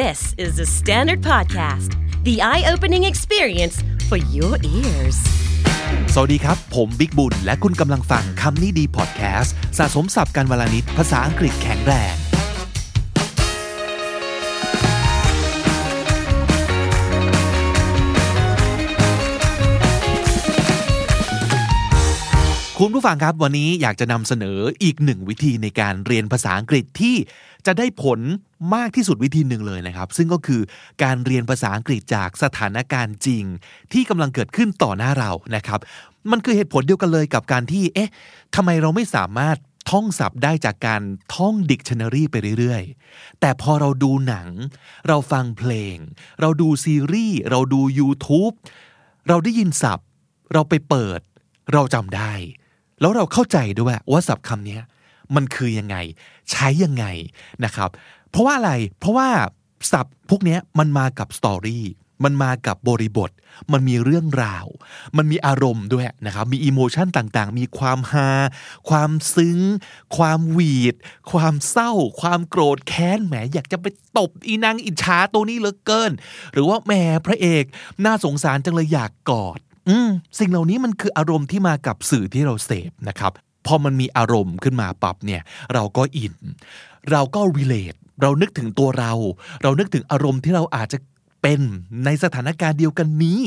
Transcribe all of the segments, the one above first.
This is the Standard Podcast, the eye opening experience for your ears. สวัสดีครับ ผมบิ๊กบุญ และคุณกำลังฟังคำนี้ดีพอดแคสต์สะสมสับการวลานิดภาษาอังกฤษแข็งแรง คุณผู้ฟังครับวันนี้อยากจะนำเสนออีกหนึ่งวิธีในการเรียนภาษาอังกฤษที่จะได้ผล มากที่สุดวิธีหนึ่งเลยนะครับ ซึ่งก็คือการเรียนภาษาอังกฤษจากสถานการณ์จริง ที่กำลังเกิดขึ้นต่อหน้าเรานะครับ มันคือเหตุผลเดียวกันเลยกับการที่เอ๊ะทำไมเราไม่สามารถท่องศัพท์ได้จากการท่องดิกชันนารีไปเรื่อยๆ แต่พอเราดูหนัง เราฟังเพลง เราดูซีรีส์ เราดู YouTube เราได้ยินศัพท์ เราไปเปิด เราจำได้ แล้วเราเข้าใจด้วยว่าศัพท์คำนี้มันคือยังไง ใช้ยังไงนะครับ เพราะว่าอะไร เพราะว่าศัพท์พวกนี้มันมากับสตอรี่มันมากับบริบท มันมีเรื่องราว มันมีอารมณ์ด้วยนะครับ มีอิโมชันต่างๆ มีความฮา ความซึ้ง ความหวีด ความเศร้า ความโกรธแค้น แหม อยากจะไปตบอีนางอิจฉาตัวนี้เหลือเกิน หรือว่าแหมพระเอก น่าสงสารจังเลยอยากกอด อืม สิ่งเหล่านี้มันคืออารมณ์ที่มากับสื่อที่เราเสพนะครับ พอมันมีอารมณ์ขึ้นมาปรับเนี่ย เราก็อิน เราก็ relate เรานึกถึงตัวเรา เรานึกถึงอารมณ์ที่เราอาจจะเป็นในสถานการณ์เดียวกันนี้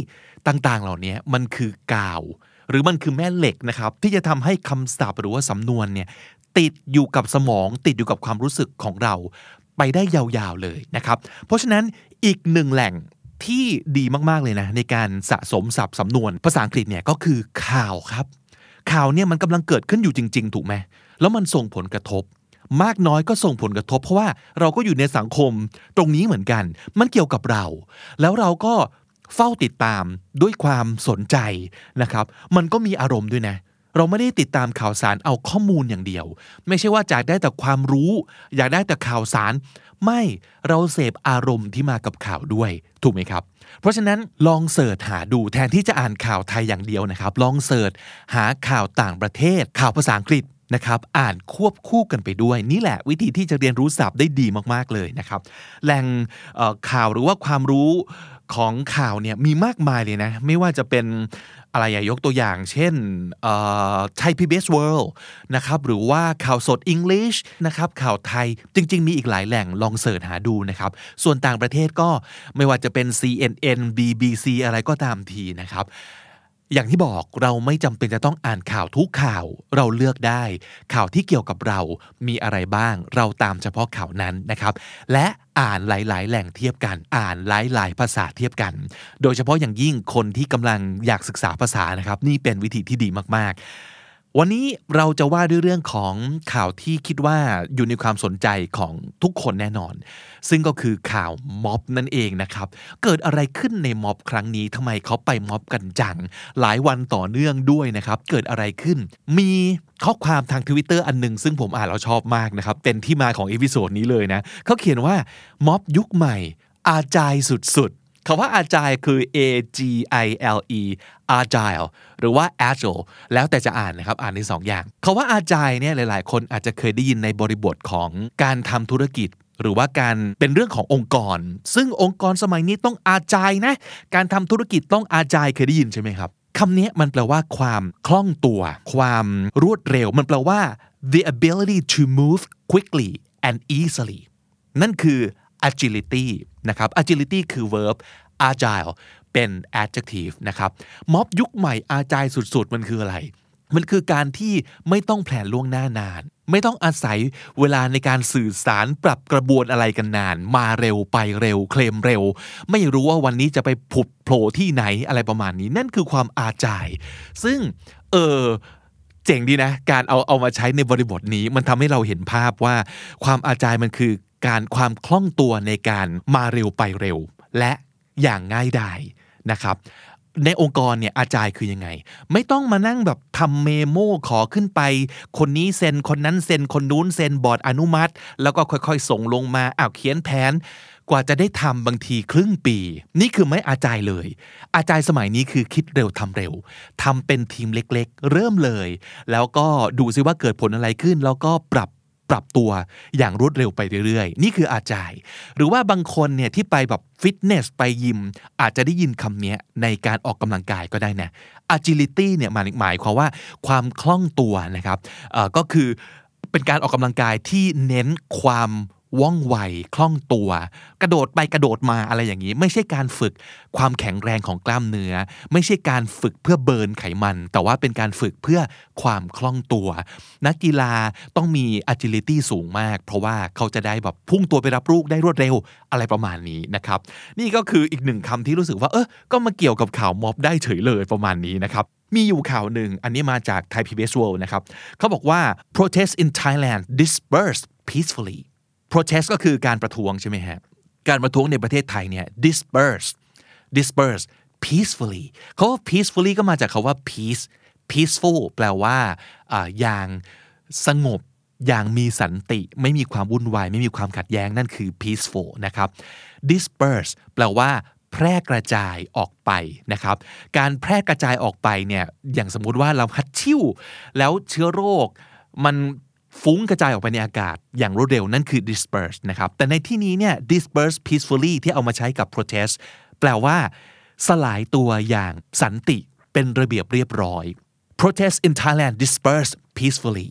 ต่างๆ เหล่านี้มันคือกาว หรือมันคือแม่เหล็กนะครับ ที่จะทำให้คำศัพท์หรือว่าสำนวนเนี่ยติดอยู่กับสมอง ติดอยู่กับความรู้สึกของเรา ไปได้ยาวๆเลยนะครับ เพราะฉะนั้นอีกหนึ่งแหล่งที่ดีมากๆเลยนะ ในการสะสมศัพท์สำนวน ภาษาอังกฤษเนี่ยก็คือข่าวครับ ข่าวเนี่ยมันกำลังเกิดขึ้นอยู่จริง ๆ ถูกไหมแล้วมันส่งผลกระทบ มากน้อยก็ส่งผลกระทบ เพราะว่าเราก็อยู่ในสังคมตรงนี้เหมือนกัน มันเกี่ยวกับเรา แล้วเราก็เฝ้าติดตามด้วยความสนใจนะครับ มันก็มีอารมณ์ด้วยนะ เราไม่ได้ติดตามข่าวสารเอาข้อมูลอย่างเดียว ไม่ใช่ว่าจากได้แต่ความรู้ อยากได้แต่ข่าวสาร ไม่เราเสพอารมณ์ที่มากับข่าวด้วยถูกไหมครับ เพราะฉะนั้นลองเสิร์ชหาดูแทนที่จะอ่านข่าวไทยอย่างเดียวนะครับ ลองเสิร์ชหาข่าวต่างประเทศ ข่าวภาษาอังกฤษ นะครับอ่านควบคู่กันไปด้วย นี่แหละวิธีที่จะเรียนรู้ศัพท์ได้ดีมากๆเลยนะครับ แหล่งข่าวหรือว่าความรู้ของข่าวเนี่ยมีมากมายเลยนะ ไม่ว่าจะเป็นอะไรยกตัวอย่างเช่น Thai PBS World นะครับหรือว่าข่าวสดอังกฤษนะครับข่าวไทยจริง ๆ มีอีกหลายแหล่งลอง search หาดูนะครับ ส่วนต่างประเทศก็ไม่ว่าจะเป็น CNN BBC อะไรก็ตามทีนะครับ อย่างที่บอกเราไม่จำเป็นจะต้องอ่านข่าวทุกข่าว เราเลือกได้ ข่าวที่เกี่ยวกับเรามีอะไรบ้าง เราตามเฉพาะข่าวนั้นนะครับ และอ่านหลาย ๆ แหล่งเทียบกัน อ่านหหลาย ๆ ภาษาเทียบกัน โดยเฉพาะอย่างยิ่งคนที่กำลังอยากศึกษาภาษานะครับ นี่เป็นวิธีที่ดีมาก ๆ วันนี้เราจะว่าด้วยเรื่องของข่าวที่คิดว่าอยู่ในความสนใจของทุกคนแน่นอน ซึ่งก็คือข่าวม็อบนั่นเองนะครับ เกิดอะไรขึ้นในม็อบครั้งนี้ทำไมเขาไปม็อบกันจัง หลายวันต่อเนื่องด้วยนะครับ เกิดอะไรขึ้น มีข้อความทางทวิตเตอร์อันหนึ่งซึ่งผมอ่านแล้วชอบมากนะครับ เป็นที่มาของ episode นี้เลยนะเขาเขียนว่าม็อบยุคใหม่ อาจายสุดๆคำว่า agile คือ a g i l e agile หรือว่า agile แล้วแต่จะอ่านนะครับ อ่านในสองอย่างคำว่า agile เนี่ยหลาย ๆ คนอาจจะเคยได้ยินในบริบทของการทำธุรกิจ หรือว่าการเป็นเรื่องขององค์กร ซึ่งองค์กรสมัยนี้ต้องอาจายนะ การทำธุรกิจต้องอาจายเคยได้ยินใช่ไหมครับคำนี้มันแปลว่าความคล่องตัว ความรวดเร็ว มันแปลว่า the ability to move quickly and easily นั่นคือ agility นะครับ agility คือ verb agile เป็น adjective นะครับม็อบยุคใหม่ agile สุดๆ มันคืออะไร มันคือการที่ไม่ต้องแผนล่วงหน้านาน ไม่ต้องอาศัยเวลาในการสื่อสารปรับกระบวนอะไรกันนาน มาเร็วไปเร็ว เคลมเร็ว ไม่รู้ว่าวันนี้จะไปผุดโผล่ที่ไหนอะไรประมาณนี้ นั่นคือความอาจาย ซึ่งเออเจ๋งดีนะ การเอาเอามาใช้ในบริบทนี้ มันทำให้เราเห็นภาพว่า ความอาจายมันคือการความคล่องตัวในการมาเร็วไปเร็ว และอย่างง่ายดาย นะครับในองค์กรเนี่ยอาจายคือยังไง ไม่ต้องมานั่งแบบทำเมโมขอขึ้นไป คนนี้เซ็นคนนั้นเซ็นคนนู้นเซ็นบอร์ดอนุมัติ แล้วก็ค่อยๆ ส่งลงมาอ้าวเขียนแผน กว่าจะได้ทำบางทีครึ่งปี นี่คือไม่อาจายเลย อาจายสมัยนี้คือคิดเร็วทำเร็วทำเป็นทีมเล็กๆ เริ่มเลย แล้วก็ดูซิว่าเกิดผลอะไรขึ้น แล้วก็ปรับ ปรับตัวอย่างรวดเร็วไปเรื่อยๆ นี่คืออาจาย หรือว่าบางคนเนี่ยที่ไปแบบฟิตเนสไปยิม อาจจะได้ยินคำนี้ในการออกกำลังกายก็ได้นะ agility เนี่ยหมายหมายความว่าความคล่องตัวนะครับก็คือเป็นการออกกำลังกายที่เน้นความ ว่องไวคล่องตัว กระโดดไปกระโดดมาอะไรอย่างนี้ ไม่ใช่การฝึกความแข็งแรงของกล้ามเนื้อ ไม่ใช่การฝึกเพื่อเบิร์นไขมัน แต่ว่าเป็นการฝึกเพื่อความคล่องตัว นักกีฬาต้องมี agility สูงมาก เพราะว่าเขาจะได้แบบพุ่งตัวไปรับลูกได้รวดเร็วอะไรประมาณนี้นะครับ นี่ก็คืออีกหนึ่งคำที่รู้สึกว่าเออก็มาเกี่ยวกับข่าวม็อบได้เฉยเลยประมาณนี้นะครับมีอยู่ข่าวหนึ่ง อันนี้มาจาก Thai PBS World นะครับ เขาบอกว่า protest in Thailand dispersed peacefully protest ก็คือการประท้วงใช่ไหมฮะการประท้วงในประเทศไทยเนี่ย disperse disperse peacefully เขาว่า peacefully ก็มาจากคาว่า peace peaceful แปลว่าอย่างสงบอย่างมีสันติ ไม่มีความวุ่นวาย ไม่มีความขัดแย้งนั่นคือ peaceful นะครับ disperse แปลว่า แพร่กระจายออกไปนะครับ การแพร่กระจายออกไปเนี่ยอย่างสมมุติว่าเราฮัดชิ่วแล้วเชื้อโรคมัน ฟุ้งกระจายออกไปในอากาศอย่างรวดเร็วนั่นคือ disperse นะครับ แต่ในที่นี้เนี่ย disperse peacefully ที่เอามาใช้กับ protest แปลว่า สลายตัวอย่างสันติเป็นระเบียบเรียบร้อย protest in Thailand disperse peacefully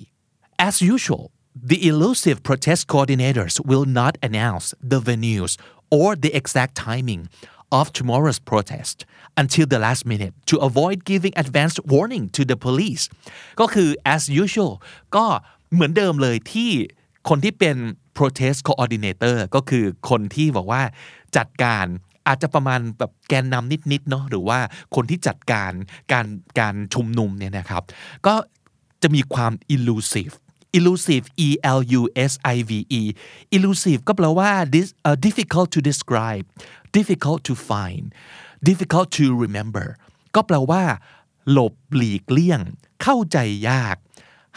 as usual the elusive protest coordinators will not announce the venues or the exact timing of tomorrow's protest until the last minute to avoid giving advance warning to the police ก็คือ as usual ก็ เหมือนเดิมเลยที่คนที่เป็น protest coordinator ก็คือคนที่บอกว่าจัดการอาจจะประมาณแบบแกนนำนิดๆเนาะหรือว่าคนที่จัดการการการชุมนุมเนี่ยนะครับ ก็จะมีความ elusive elusive e l u s i v e elusive ก็แปลว่า this uh, difficult to describe difficult to find difficult to remember ก็แปลว่า หลบหลีกเลี่ยง เข้าใจยาก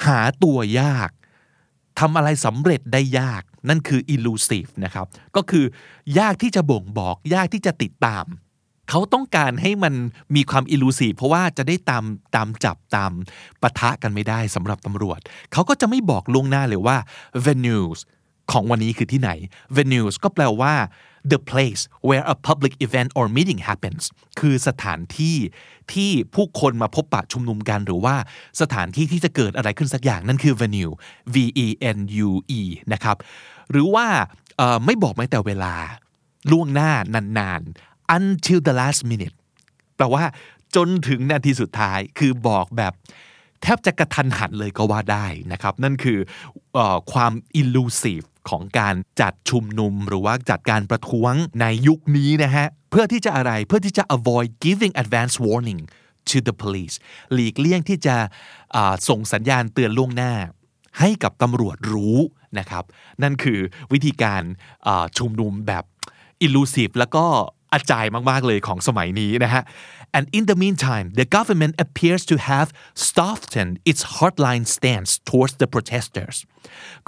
หาตัวยากทำอะไรสำเร็จได้ยากนั่นคือ elusive นะครับ ก็คือยากที่จะบ่งบอก ยากที่จะติดตาม เขาต้องการให้มันมีความ elusive เพราะว่าจะได้ตามตามจับตามปะทะกันไม่ได้สำหรับตำรวจ เขาก็จะไม่บอกล่วงหน้าเลยว่า venues ของวันนี้คือที่ไหน venues ก็แปลว่า the place where a public event or meeting happens คือสถานที่ที่ผู้คนมาพบปะชุมนุมกันหรือว่าสถานที่ที่จะเกิดอะไรขึ้นสักอย่างนั่นคือ venue v e n u e นะครับหรือว่าไม่บอกไม่แต่เวลาล่วงหน้านานๆ until the last minute แปลว่าจนถึงนาทีสุดท้ายคือบอกแบบแทบจะกระทันหันเลยก็ว่าได้นะครับ นั่นคืออความ elusive ของการจัดชุมนุมหรือว่าจัดการประท้วงในยุคนี้นะฮะ เพื่อที่จะอะไรเพื่อที่จะ avoid giving advance warning to the police หลีกเลี่ยงที่จะส่งสัญญาณเตือนล่วงหน้า ให้กับตำรวจรู้นะครับ นั่นคือวิธีการชุมนุมแบบ elusive แล้วก็อาจายมาก ๆ เลยของสมัยนี้นะฮะ and in the meantime the government appears to have softened its hardline stance towards the protesters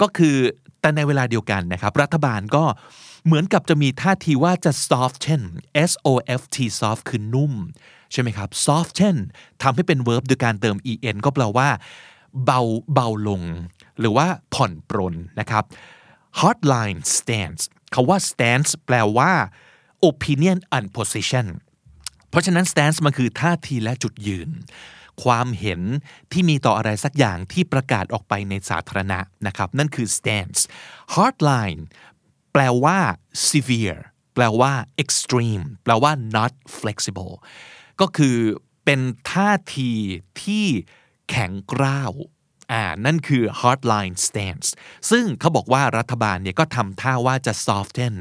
ก็คือ แต่ในเวลาเดียวกันนะครับรัฐบาลก็เหมือนกับจะมีท่าทีว่าจะ soften S O F T soft คือนุ่ม ใช่ไหมครับ soften ทำให้เป็น verb โดยการเติม en ก็แปลว่า เบาเบาลง หรือว่าผ่อนปรนนะครับ hardline stance คาว่า stance แปลว่า opinion and position เพราะฉะนั้น stance มันคือท่าทีและจุดยืน ความเห็นที่มีต่ออะไรสักอย่างที่ประกาศออกไปในสาธารณะนะครับ นั่นคือ stance hardline แปลว่า severe แปลว่า extreme แปลว่า not flexible ก็คือเป็นท่าทีที่แข็งกร้าวอ่านั่นคือ hardline stance ซึ่งเขาบอกว่ารัฐบาลเนี่ยก็ทำท่าว่าจะ soften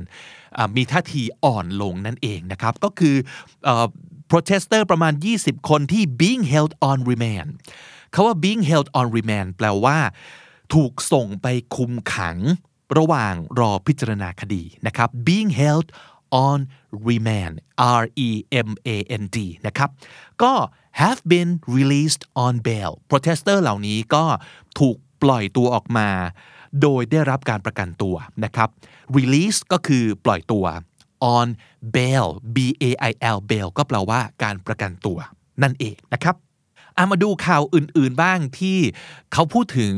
มีท่าทีอ่อนลงนั่นเองนะครับ ก็คือ protester ประมาณ 20 คนที่ being held on remand เขาว่า being held on remand แปลว่า ถูกส่งไปคุมขัง ระหว่างรอพิจารณาคดีนะครับ being held on remand R E M A N D นะครับ ก็ have been released on bail protester เหล่านี้ก็ถูกปล่อยตัวออกมา โดยได้รับการประกันตัวนะครับ release ก็คือปล่อยตัว on bail B A I L bail ก็แปลว่าการประกันตัว นั่นเองนะครับอามาดูข่าวอื่นๆบ้างที่เขาพูดถึง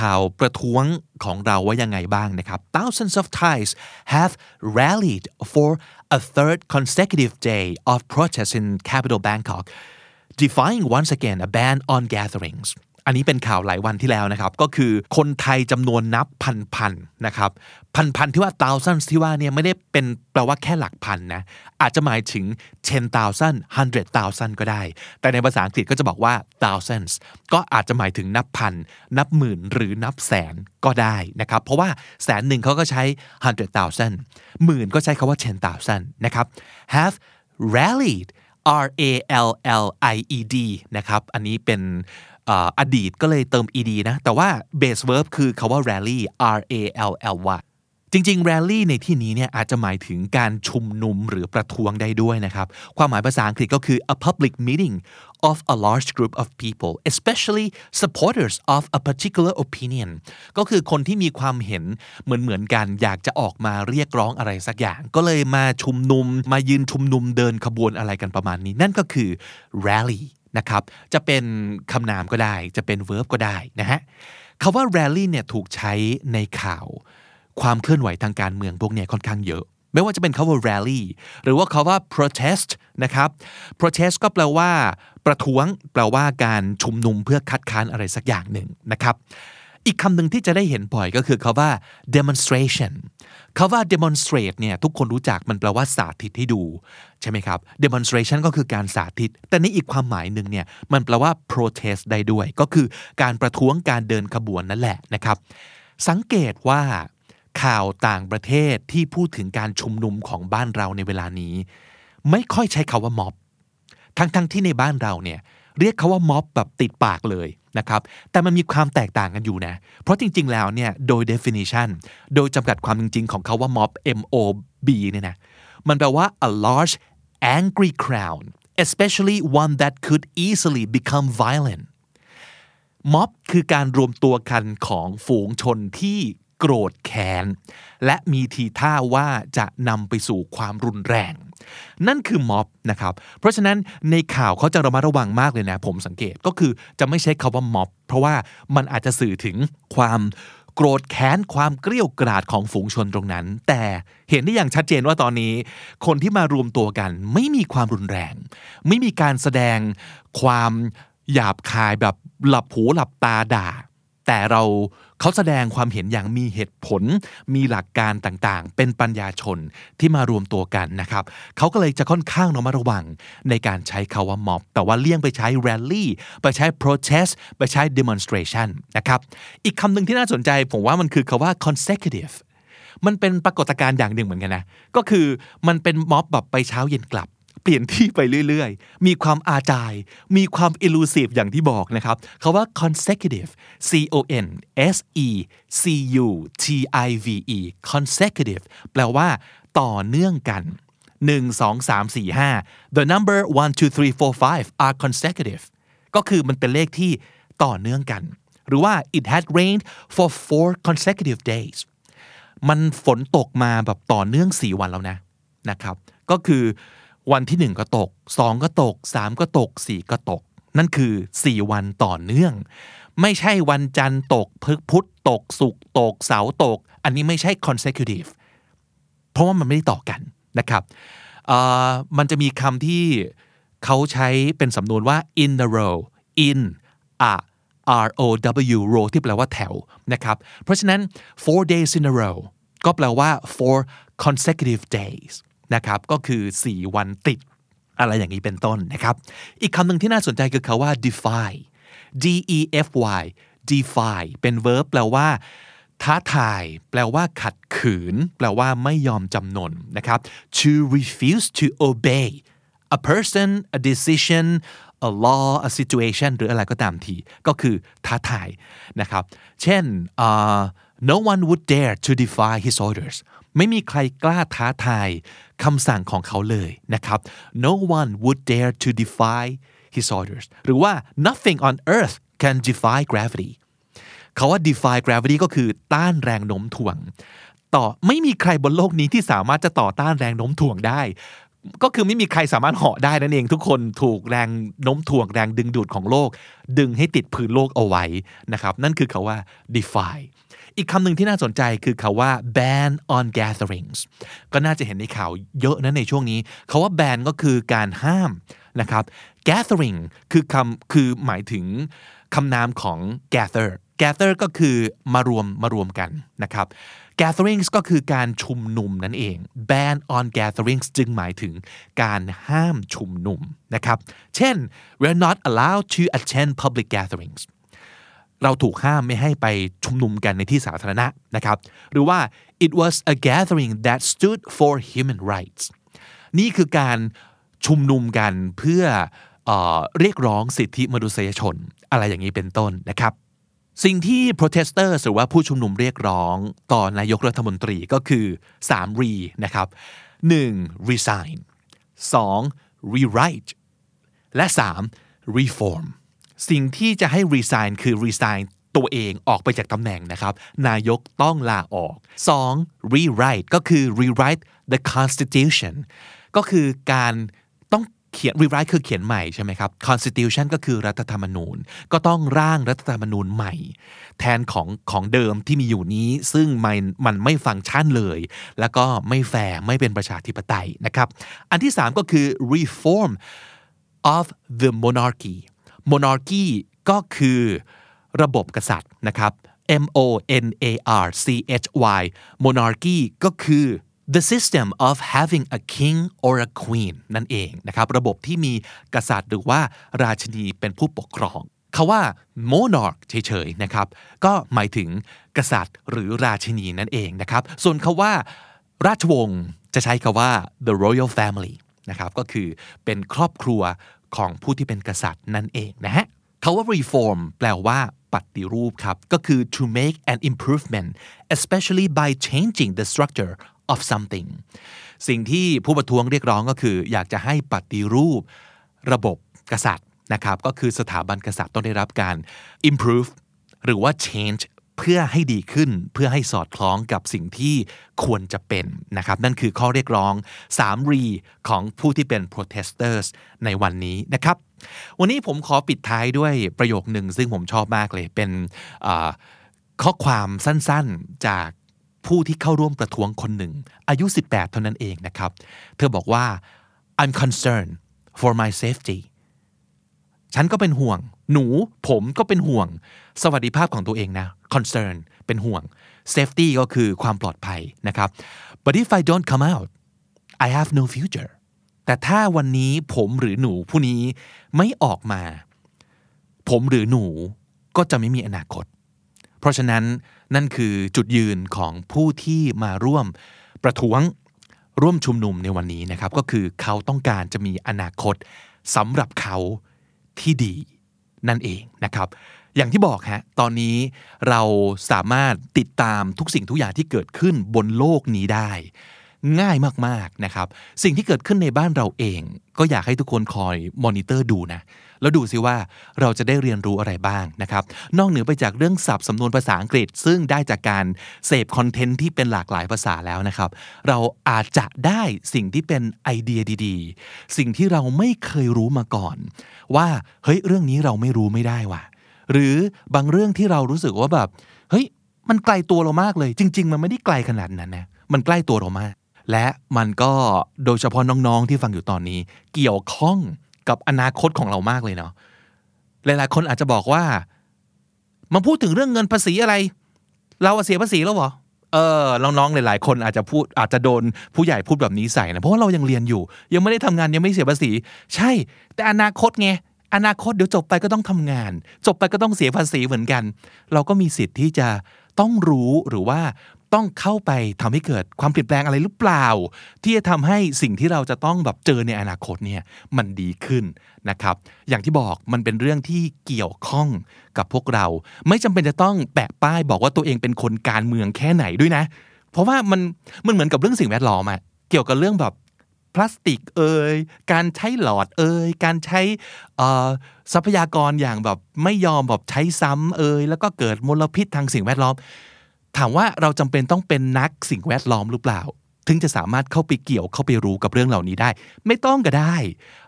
ข่าวประท้วงของเราว่ายังไงบ้างนะครับ Thousands of Thais have rallied for a third consecutive day of protests in capital Bangkok defying once again a ban on gatherings อันนี้เป็นข่าวหลายวันที่แล้วนะครับ ก็คือคนไทยจำนวนนับพันๆนะครับพันๆที่ว่า thousands ที่ว่าเนี่ยไม่ได้เป็นแปลว่าแค่หลักพันนะอาจจะหมายถึง ten thousand hundred thousand ก็ได้ แต่ในภาษาอังกฤษก็จะบอกว่า thousands ก็อาจจะหมายถึงนับพัน นับหมื่นหรือนับแสนก็ได้นะครับเพราะว่าแสนหนึ่งเขาก็ใช้ hundred thousand หมื่นก็ใช้คาว่า ten thousand นะครับ have rallied R A L L I E D นะครับ อันนี้เป็น อดีตก็เลยเติม ed นะ แต่ว่า base verb คือคาว่า rally r a l l y จริงๆ rally ในที่นี้เนี่ยอาจจะหมายถึงการชุมนุมหรือประท้วงได้ด้วยนะครับ ความหมายภาษาอังกฤษก็คือ a public meeting of a large group of people especially supporters of a particular opinion ก็คือคนที่มีความเห็นเหมือนเหมือนกัน อยากจะออกมาเรียกร้องอะไรสักอย่าง ก็เลยมาชุมนุมมายืนชุมนุมเดินขบวนอะไรกันประมาณนี้ นั่นก็คือ rally นะครับ จะเป็นคำนามก็ได้ จะเป็น verb ก็ได้นะฮะคำว่า rally เนี่ยถูกใช้ในข่าวความเคลื่อนไหวทางการเมืองพวกเนี่ยค่อนข้างเยอะ ไม่ว่าจะเป็นคาว่า rally หรือว่าคาว่า protest นะครับ protest ก็แปลว่า ประท้วง แปลว่าการชุมนุมเพื่อคัดค้านอะไรสักอย่างหนึ่งนะครับ อีกคำหนึ่งที่จะได้เห็นบ่อยก็คือคาว่า demonstration คาว่า demonstrate เนี่ยทุกคนรู้จักมันแปลว่าสาธิตให้ดู ใช่ไหมครับ demonstration ก็คือการสาธิต แต่ในอีกความหมายหนึ่งเนี่ยมันแปลว่า protest ได้ด้วย ก็คือการประท้วงการเดินขบวนนั่นแหละนะครับ สังเกตว่าข่าวต่างประเทศที่พูดถึงการชุมนุมของบ้านเราในเวลานี้ ไม่ค่อยใช้คาว่าม็อบ ทั้งๆทที่ในบ้านเราเนี่ยเรียกเขาว่าม็อบแบบติดปากเลย นะครับแต่มันมีความแตกต่างกันอยู่นะ เพราะจริง ๆ แล้วเนี่ยโดย definition โดยจำกัดความจริง ๆ ของเขาว่าม็อบ M O B เนี่ยนะมันแปลว่า a large angry crowd especially one that could easily become violent ม็อบคือการรวมตัวกันของฝูงชนที่โกรธแค้น และมีทีท่าว่าจะนำไปสู่ความรุนแรง นั่นคือม็อบนะครับ เพราะฉะนั้นในข่าวเขาจะระมัดระวังมากเลยนะ ผมสังเกตก็คือจะไม่ใช้คาว่าม็อบ เพราะว่ามันอาจจะสื่อถึงความโกรธแค้นความเกลี้ยวกราดของฝูงชนตรงนั้น แต่เห็นได้อย่างชัดเจนว่าตอนนี้ คนที่มารวมตัวกัน ไม่มีความรุนแรง ไม่มีการแสดงความหยาบคายแบบหลับหูหลับตาด่า แต่เรา เขาแสดงความเห็นอย่างมีเหตุผล มีหลักการต่างๆ เป็นปัญญาชนที่มารวมตัวกันนะครับ เขาก็เลยจะค่อนข้างระมัดระวังในการใช้คาว่าม็อบ แต่ว่าเลี่ยงไปใช้ rally ไปใช้ protest ไปใช้ demonstration นะครับ อีกคำหนึ่งที่น่าสนใจผมว่ามันคือคาว่า consecutive มันเป็นปรากฏการณ์อย่างหนึ่งเหมือนกันนะ ก็คือมันเป็นม็อบแบบไปเช้าเย็นกลับ เปลี่ยนที่ไปเรื่อยๆ มีความอาจาย มีความ elusive อย่างที่บอกนะครับเขาว่า consecutive c o n s e c u t i v e consecutive แปลว่า ต่อเนื่องกัน 1 2 3 4 5 the number 1 2 3 4 5 are consecutive ก็คือมันเป็นเลขที่ต่อเนื่องกัน หรือว่า it had rained for four consecutive days มันฝนตกมาแบบต่อเนื่อง 4 วันแล้วนะนะครับ ก็คือ วันที่หนึ่งก็ตกสองก็ตกสามก็ตกสี่ก็ตก นั่นคือสี่วันต่อเนื่อง ไม่ใช่วันจันทร์ตกพึกพุธตกสุกตกเสาตก อันนี้ไม่ใช่ consecutive เพราะว่ามันไม่ได้ต่อกันนะครับมันจะมีคำที่เขาใช้เป็นสำนวนว่า in the row in a R O W row ที่แปลว่าแถวนะครับ เพราะฉะนั้น four days in a row ก็แปลว่า four consecutive days นะครับก็คือ 4 วันติด อะไรอย่างนี้เป็นต้นนะครับ อีกคำหนึ่งที่น่าสนใจคือคาว่า defy D E F Y defy เป็น verb แปลว่า ท้าทาย แปลว่า ขัดขืน แปลว่าไม่ยอมจำนนนะครับ to refuse to obey a person a decision a law a situation หรืออะไรก็ตามที ก็คือท้าทายนะครับ เช่น uh, no one would dare to defy his orders ไม่มีใครกล้าท้าทายคำสั่งของเขาเลยนะครับ no one would dare to defy his orders หรือว่า nothing on earth can defy gravity เขาว่า defy gravity ก็คือต้านแรงโน้มถ่วง ต่อไม่มีใครบนโลกนี้ที่สามารถจะต่อต้านแรงโน้มถ่วงได้ ก็คือไม่มีใครสามารถเหาะได้นั่นเอง ทุกคนถูกแรงโน้มถ่วงแรงดึงดูดของโลก ดึงให้ติดพื้นโลกเอาไว้นะครับ นั่นคือคาว่า defy อีกคำหนึ่งที่น่าสนใจคือคาว่า ban on gatherings ก็น่าจะเห็นในข่าวเยอะนะในช่วงนี้คาว่า ban ก็คือการห้ามนะครับ gathering คือคำคือหมายถึงคำนามของ gather gather ก็คือมารวมมารวมกันนะครับ gatherings ก็คือการชุมนุมนั่นเอง ban on gatherings จึงหมายถึงการห้ามชุมนุมนะครับ เช่น we're not allowed to attend public gatherings เราถูกห้ามไม่ให้ไปชุมนุมกันในที่สาธารณะนะครับ หรือว่า it was a gathering that stood for human rights นี่คือการชุมนุมกันเพื่อเออเรียกร้องสิทธิมนุษยชน อะไรอย่างนี้เป็นต้นนะครับ สิ่งที่ protesters หรือว่าผู้ชุมนุมเรียกร้องต่อนายกรัฐมนตรีก็คือ 3 re นะครับ 1. resign 2. rewrite และ 3. reform สิ่งที่จะให้ resign คือ resign ตัวเองออกไปจากตำแหน่งนะครับ นายกต้องลาออก 2. rewrite ก็คือ rewrite the constitution ก็คือการต้องเขียน rewrite คือเขียนใหม่ใช่ไหมครับ constitution ก็คือรัฐธรรมนูญ ก็ต้องร่างรัฐธรรมนูญใหม่ แทนของของเดิมที่มีอยู่นี้ ซึ่งมันมันไม่ฟังก์ชันเลย แล้วก็ไม่แฟร์ไม่เป็นประชาธิปไตยนะครับ อันที่ 3 ก็คือ reform of the monarchy monarchy ก็คือระบบกษัตริย์นะครับ M O N A R C H Y monarchy ก็คือ the system of having a king or a queen นั่นเองนะครับ ระบบที่มีกษัตริย์หรือว่าราชนีเป็นผู้ปกครองคาว่า monarch เฉยๆนะครับ ก็หมายถึงกษัตริย์หรือราชินีนั่นเองนะครับ ส่วนคาว่า ราชวงศ์จะใช้คาว่า the royal family นะครับ ก็คือเป็นครอบครัว ของผู้ที่เป็นกษัตริย์นั่นเองนะฮะคาว่า reform แปลว่าปฏิรูปครับ ก็คือ to make an improvement especially by changing the structure of something สิ่งที่ผู้ประท้วงเรียกร้องก็คือ อยากจะให้ปฏิรูประบบกษัตริย์นะครับ ก็คือสถาบันกษัตริย์ต้องได้รับการ improve หรือว่า change เพื่อให้ดีขึ้นเพื่อให้สอดคล้องกับสิ่งที่ควรจะเป็นนะครับนั่นคือข้อเรียกร้อง3รีของผู้ที่เป็น protesters ในวันนี้นะครับ วันนี้ผมขอปิดท้ายด้วยประโยคหนึ่งซึ่งผมชอบมากเลยเป็นข้อความสั้นๆจากผู้ที่เข้าร่วมประท้วงคนหนึ่ง อายุ 18 เท่านั้นเองนะครับ เธอบอกว่า I'm concerned for my safety ฉันก็เป็นห่วง หนูผมก็เป็นห่วง สวัสดิภาพของตัวเองนะ concern เป็นห่วง safety ก็คือความปลอดภัยนะครับ but if I don't come out I have no future แต่ถ้าวันนี้ผมหรือหนูผู้นี้ไม่ออกมา ผมหรือหนูก็จะไม่มีอนาคต เพราะฉะนั้นนั่นคือจุดยืนของผู้ที่มาร่วมประท้วงร่วมชุมนุมในวันนี้นะครับ ก็คือเขาต้องการจะมีอนาคตสำหรับเขา ที่ดีนั่นเองนะครับ อย่างที่บอกฮะตอนนี้เราสามารถติดตามทุกสิ่งทุกอย่างที่เกิดขึ้นบนโลกนี้ได้ ง่ายมากๆนะครับ สิ่งที่เกิดขึ้นในบ้านเราเอง ก็อยากให้ทุกคนคอยมอนิเตอร์ดูนะ แล้วดูซิว่าเราจะได้เรียนรู้อะไรบ้างนะครับ นอกเหนือไปจากเรื่องศัพท์สำนวนภาษาอังกฤษ ซึ่งได้จากการเสพคอนเทนต์ที่เป็นหลากหลายภาษาแล้วนะครับ เราอาจจะได้สิ่งที่เป็นไอเดียดีๆ สิ่งที่เราไม่เคยรู้มาก่อน ว่าเฮ้ยเรื่องนี้เราไม่รู้ไม่ได้ว่ะ หรือบางเรื่องที่เรารู้สึกว่าแบบเฮ้ยมันไกลตัวเรามากเลย จริง ๆ มันไม่ได้ไกลขนาดนั้นนะมันใกล้ตัวเรามากและมันก็โดยเฉพาะน้องๆที่ฟังอยู่ตอนนี้ เกี่ยวข้อง กับอนาคตของเรามากเลยเนาะหลายๆ คนอาจจะบอกว่ามาพูดถึงเรื่องเงินภาษีอะไร เราเสียภาษีแล้วเหรอเออน้องๆหลายๆ คนอาจจะพูดอาจจะโดนผู้ใหญ่พูดแบบนี้ใส่นะเพราะว่าเรายังเรียนอยู่ ยังไม่ได้ทำงานยังไม่เสียภาษี ใช่ แต่อนาคตไงอนาคตเดี๋ยวจบไปก็ต้องทำงาน จบไปก็ต้องเสียภาษีเหมือนกัน เราก็มีสิทธิ์ที่จะต้องรู้หรือว่า ต้องเข้าไปทำให้เกิดความเปลี่ยนแปลงอะไรหรือเปล่า ที่จะทำให้สิ่งที่เราจะต้องแบบเจอในอนาคตเนี่ยมันดีขึ้นนะครับ อย่างที่บอกมันเป็นเรื่องที่เกี่ยวข้องกับพวกเรา ไม่จำเป็นจะต้องแปะป้ายบอกว่าตัวเองเป็นคนการเมืองแค่ไหนด้วยนะ เพราะว่ามันมันเหมือนกับเรื่องสิ่งแวดล้อมอะเกี่ยวกับเรื่องแบบพลาสติกเอ่ยการใช้หลอดเอ่ยการใช้ทรัพยากรอย่างแบบไม่ยอมแบบใช้ซ้ำเอ่ยแล้วก็เกิดมลพิษทางสิ่งแวดล้อม ถามว่าเราจำเป็นต้องเป็นนักสิ่งแวดล้อมหรือเปล่า ถึงจะสามารถเข้าไปเกี่ยวเข้าไปรู้กับเรื่องเหล่านี้ได้ ไม่ต้องก็ได้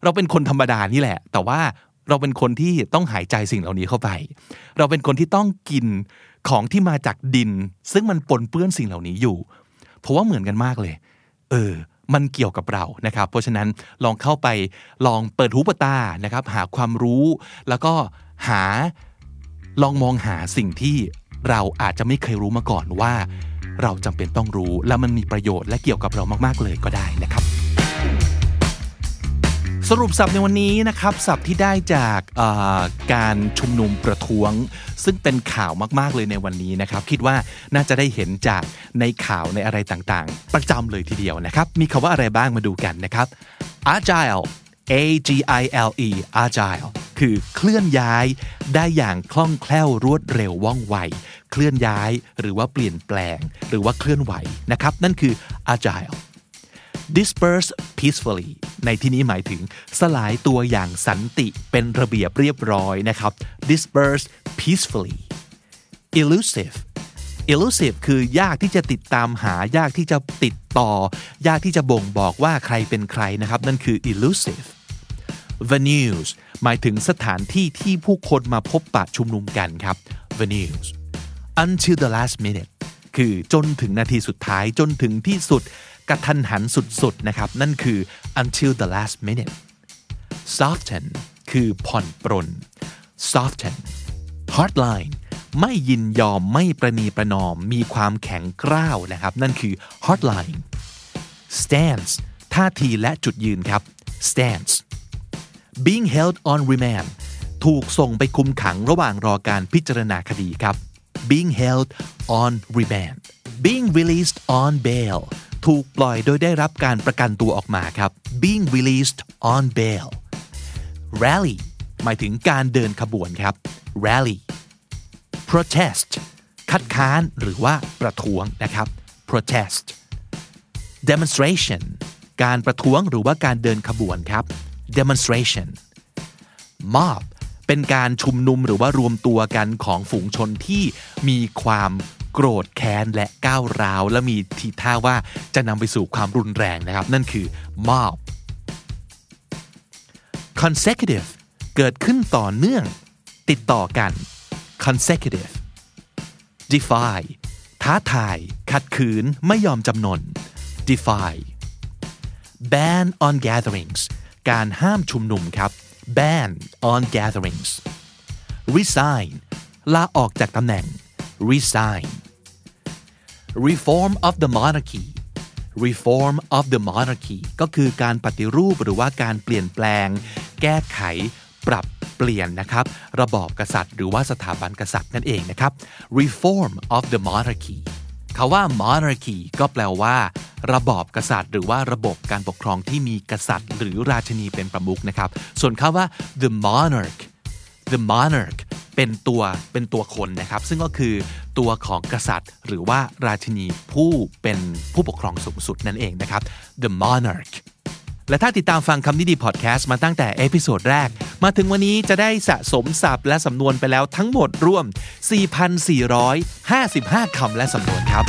เราเป็นคนธรรมดานี่แหละ แต่ว่าเราเป็นคนที่ต้องหายใจสิ่งเหล่านี้เข้าไป เราเป็นคนที่ต้องกินของที่มาจากดิน ซึ่งมันปนเปื้อนสิ่งเหล่านี้อยู่ เพราะว่าเหมือนกันมากเลย เออ มันเกี่ยวกับเรานะครับ เพราะฉะนั้นลองเข้าไปลองเปิดหูเปิดตานะครับ หาความรู้ แล้วก็หาลองมองหาสิ่งที่ เราอาจจะไม่เคยรู้มาก่อนว่า เราจำเป็นต้องรู้แล้วมันมีประโยชน์และเกี่ยวกับเรามากๆเลยก็ได้นะครับ สรุปสับในวันนี้นะครับสับที่ได้จากการชุมนุมประท้วง ซึ่งเป็นข่าวมากๆเลยในวันนี้นะครับ คิดว่าน่าจะได้เห็นจากในข่าวในอะไรต่างๆ ประจำเลยทีเดียวนะครับ มีคาว่าอะไรบ้างมาดูกันนะครับ agile A G I L E agile คือเคลื่อนย้ายได้อย่างคล่องแคล่วรวดเร็วว่องไว เคลื่อนย้ายหรือว่าเปลี่ยนแปลง หรือว่าเคลื่อนไหวนะครับ นั่นคือ agile disperse peacefully ในที่นี้หมายถึงสลายตัวอย่างสันติเป็นระเบียบเรียบร้อยนะครับ disperse peacefully elusive elusive คือยากที่จะติดตามหายากที่จะติดต่อ ยากที่จะบ่งบอกว่าใครเป็นใครนะครับ นั่นคือ elusive venues หมายถึงสถานที่ที่ผู้คนมาพบปะชุมนุมกันครับ venues until the last minute คือจนถึงนาทีสุดท้ายจนถึงที่สุดกระทันหันสุดๆนะครับ นั่นคือ until the last minute soften คือผ่อนปรน soften hardline ไม่ยินยอมไม่ประนีประนอม มีความแข็งกร้าวนะครับ นั่นคือ hardline stance ท่าทีและจุดยืนครับ stance being held on remand ถูกส่งไปคุมขังระหว่างรอการพิจารณาคดีครับ being held on remand being released on bail ถูกปล่อยโดยได้รับการประกันตัวออกมาครับ being released on bail rally หมายถึงการเดินขบวนครับ rally protest คัดค้านหรือว่าประท้วงนะครับ protest demonstration การประท้วงหรือว่าการเดินขบวนครับ demonstration mob เป็นการชุมนุมหรือว่ารวมตัวกันของฝูงชนที่มีความโกรธแค้นและก้าวร้าว และมีทีท่าว่าจะนำไปสู่ความรุนแรงนะครับ นั่นคือ mob consecutive เกิดขึ้นต่อเนื่อง ติดต่อกัน consecutive defy ท้าทาย ขัดขืน ไม่ยอมจำนน defy ban on gatherings การห้ามชุมนุมครับ ban on gatherings resign ลาออกจากตำแหน่ง resign reform of the monarchy reform of the monarchy ก็คือการปฏิรูปหรือว่าการเปลี่ยนแปลง แก้ไข ปรับเปลี่ยนนะครับ ระบอบกษัตริย์หรือว่าสถาบันกษัตริย์นั่นเองนะครับ reform of the monarchy คำว่า monarchy ก็แปลว่า ระบอบกษัตริย์ หรือว่าระบบการปกครองที่มีกษัตริย์ หรือราชินีเป็นประมุขนะครับ ส่วนคาว่า the monarch the monarch เป็นตัวเป็นตัวคนนะครับ ซึ่งก็คือตัวของกษัตริย์ หรือว่าราชินีผู้เป็นผู้ปกครองสูงสุดนั่นเองนะครับ the monarch และถ้าติดตามฟังคำนี้ดีพอดแคสต์มาตั้งแต่ episode แรก มาถึงวันนี้จะได้สะสมศัพท์และสำนวนไปแล้วทั้งหมดรวม 4,455 คำและสำนวนครับ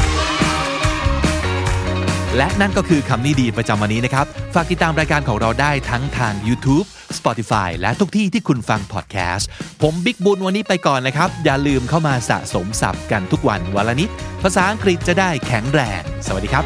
และนั่นก็คือคำนี้ดีประจำวันนี้นะครับ ฝากติดตามรายการของเราได้ทั้งทาง YouTube Spotify และทุกที่ที่คุณฟังพอดแคสต์ ผมบิ๊กบุญวันนี้ไปก่อนนะครับ อย่าลืมเข้ามาสะสมศัพท์กันทุกวันวันละนิด ภาษาอังกฤษจะได้แข็งแรง สวัสดีครับ